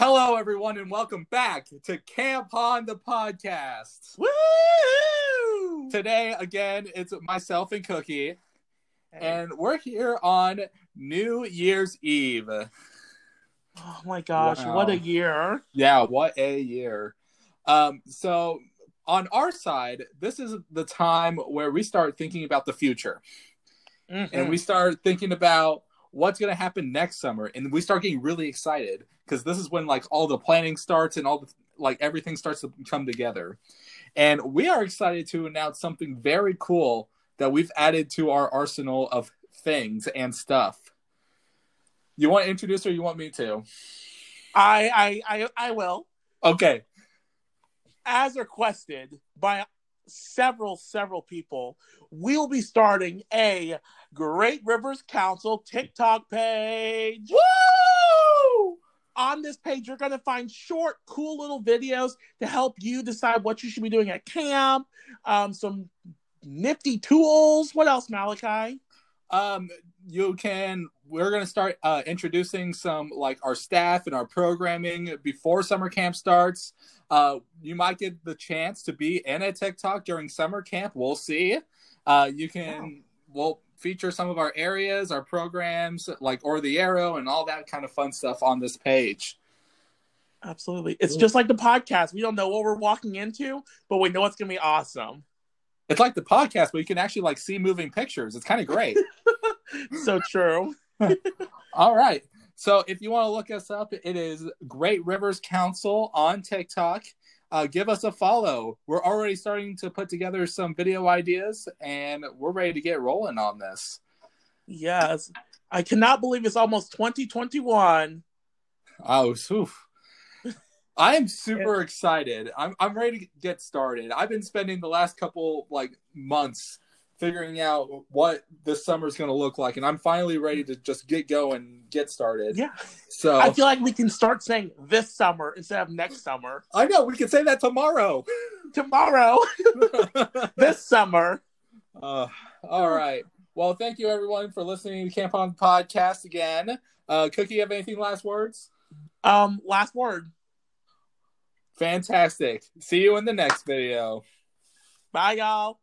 Hello, everyone, and welcome back to Camp on the podcast. Woo! Today, again, it's myself and Cookie, and we're here on New Year's Eve. Oh my gosh, Wow. what a year. Yeah, what a year. Um, so, on our side, this is the time where we start thinking about the future. and Mhm. we start thinking about what's going to happen next summer and we start getting really excited because this is when like all the planning starts and all the like everything starts to come together. And we are excited to announce something very cool that we've added to our arsenal of things and stuff. You want to introduce or you want me to? I, I I I will. okay. As requested by several, several people, we'll be starting a Great Rivers Council TikTok page. Woo! On this page, you're going to find short, cool little videos to help you decide what you should be doing at camp, um, some nifty tools. What else, Malachi? Um you can we're going to start uh introducing some like our staff and our programming before summer camp starts uh you might get the chance to be in a tiktok during summer camp we'll see uh you can we'll feature some of our areas our programs like or the arrow and all that kind of fun stuff on this page Absolutely. It's Cool. just like the podcast. We don't know what we're walking into, but we know it's going to be awesome. It's like the podcast but you can actually like see moving pictures it's kind of great So true. All right. So if you want to look us up, it is Great Rivers Council on TikTok. Uh, give us a follow. We're already starting to put together some video ideas, and we're ready to get rolling on this. Yes. I cannot believe it's almost 2021. Oh, oof. I am super excited. I'm I'm ready to get started. I've been spending the last couple like months figuring out what this summer is going to look like, and I'm finally ready to just get going, and get started. Yeah. So I feel like we can start saying this summer instead of next summer. I know we can say that tomorrow. Tomorrow, this summer. Uh, all right. Well, thank you everyone for listening to Camp On Podcast again. Uh, Cookie, you have anything last words? Um, last word. Fantastic. See you in the next video. Bye, y'all.